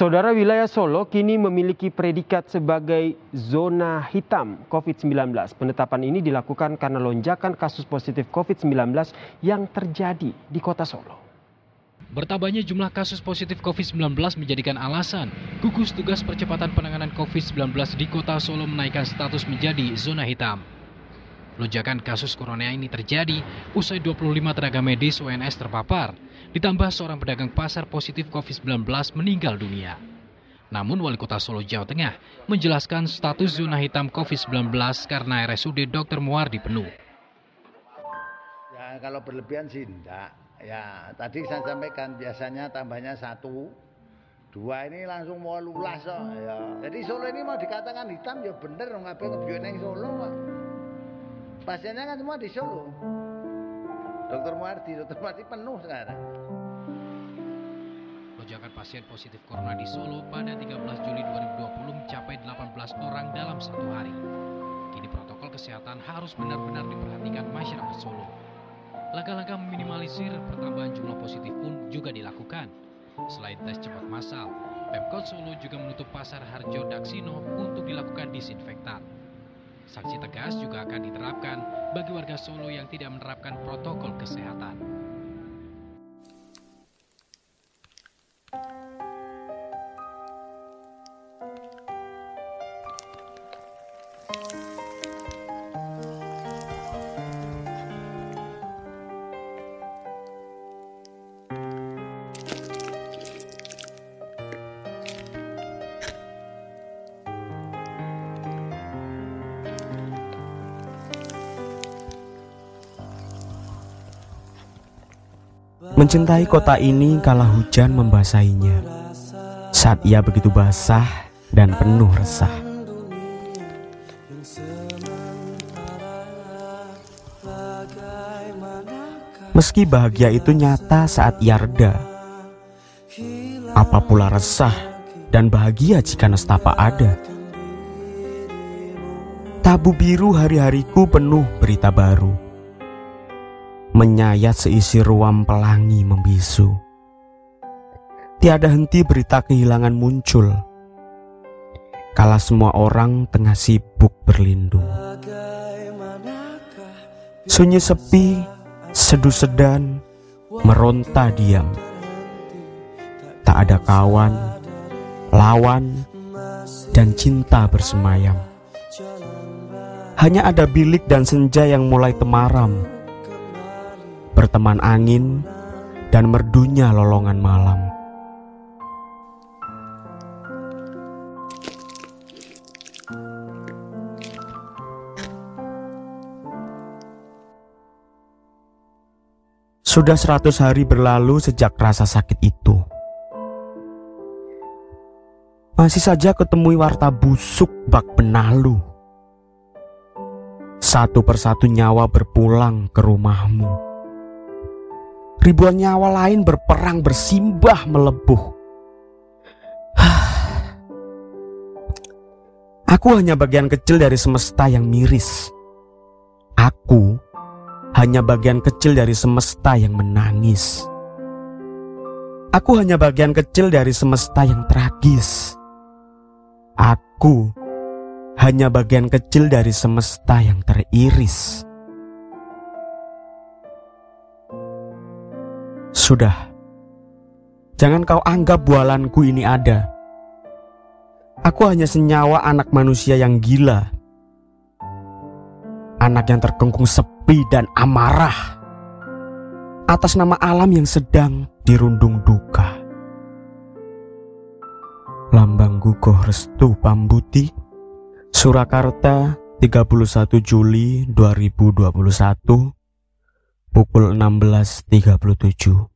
Saudara wilayah Solo kini memiliki predikat sebagai zona hitam COVID-19. Penetapan ini dilakukan karena lonjakan kasus positif COVID-19 yang terjadi di kota Solo. Bertambahnya jumlah kasus positif COVID-19 menjadikan alasan gugus tugas percepatan penanganan COVID-19 di kota Solo menaikkan status menjadi zona hitam. Lonjakan kasus corona ini terjadi usai 25 tenaga medis UNS terpapar ditambah seorang pedagang pasar positif COVID-19 meninggal dunia. Namun Wali Kota Solo Jawa Tengah menjelaskan status zona hitam COVID-19 karena RSUD Dr. Muardi penuh. Ya kalau berlebihan sih enggak. Ya tadi saya sampaikan biasanya tambahnya satu, dua ini langsung mau lulas so. ya. Jadi Solo ini mau dikatakan hitam ya bener ngapain ngebion Solo. Pasiennya kan semua di Solo. Dokter Muardi, Dokter Muardi penuh sekarang. Lonjakan pasien positif corona di Solo pada 13 Juli 2020 mencapai 18 orang dalam satu hari. Kini protokol kesehatan harus benar-benar diperhatikan masyarakat Solo. Langkah-langkah meminimalisir pertambahan jumlah positif pun juga dilakukan. Selain tes cepat massal, Pemkot Solo juga menutup pasar Harjo Daksino untuk dilakukan disinfektan. Sanksi tegas juga akan diterapkan bagi warga Solo yang tidak menerapkan protokol kesehatan. Mencintai kota ini kala hujan membasahinya. Saat ia begitu basah dan penuh resah. Meski bahagia itu nyata saat ia reda Apa pula resah dan bahagia jika nestapa ada? Tabu biru hari-hariku penuh berita baru menyayat seisi ruang pelangi membisu. Tiada henti berita kehilangan muncul. Kala semua orang tengah sibuk berlindung. Sunyi sepi, seduh sedan, meronta diam. Tak ada kawan, lawan, dan cinta bersemayam. Hanya ada bilik dan senja yang mulai temaram berteman angin dan merdunya lolongan malam. Sudah seratus hari berlalu sejak rasa sakit itu. Masih saja ketemui warta busuk bak benalu. Satu persatu nyawa berpulang ke rumahmu. Ribuan nyawa lain berperang bersimbah melepuh. Aku hanya bagian kecil dari semesta yang miris. Aku hanya bagian kecil dari semesta yang menangis. Aku hanya bagian kecil dari semesta yang tragis. Aku hanya bagian kecil dari semesta yang teriris. Sudah, jangan kau anggap bualanku ini ada. Aku hanya senyawa anak manusia yang gila. Anak yang terkungkung sepi dan amarah atas nama alam yang sedang dirundung duka. Lambang Gugoh Restu Pambuti, Surakarta, 31 Juli 2021, pukul 16.37.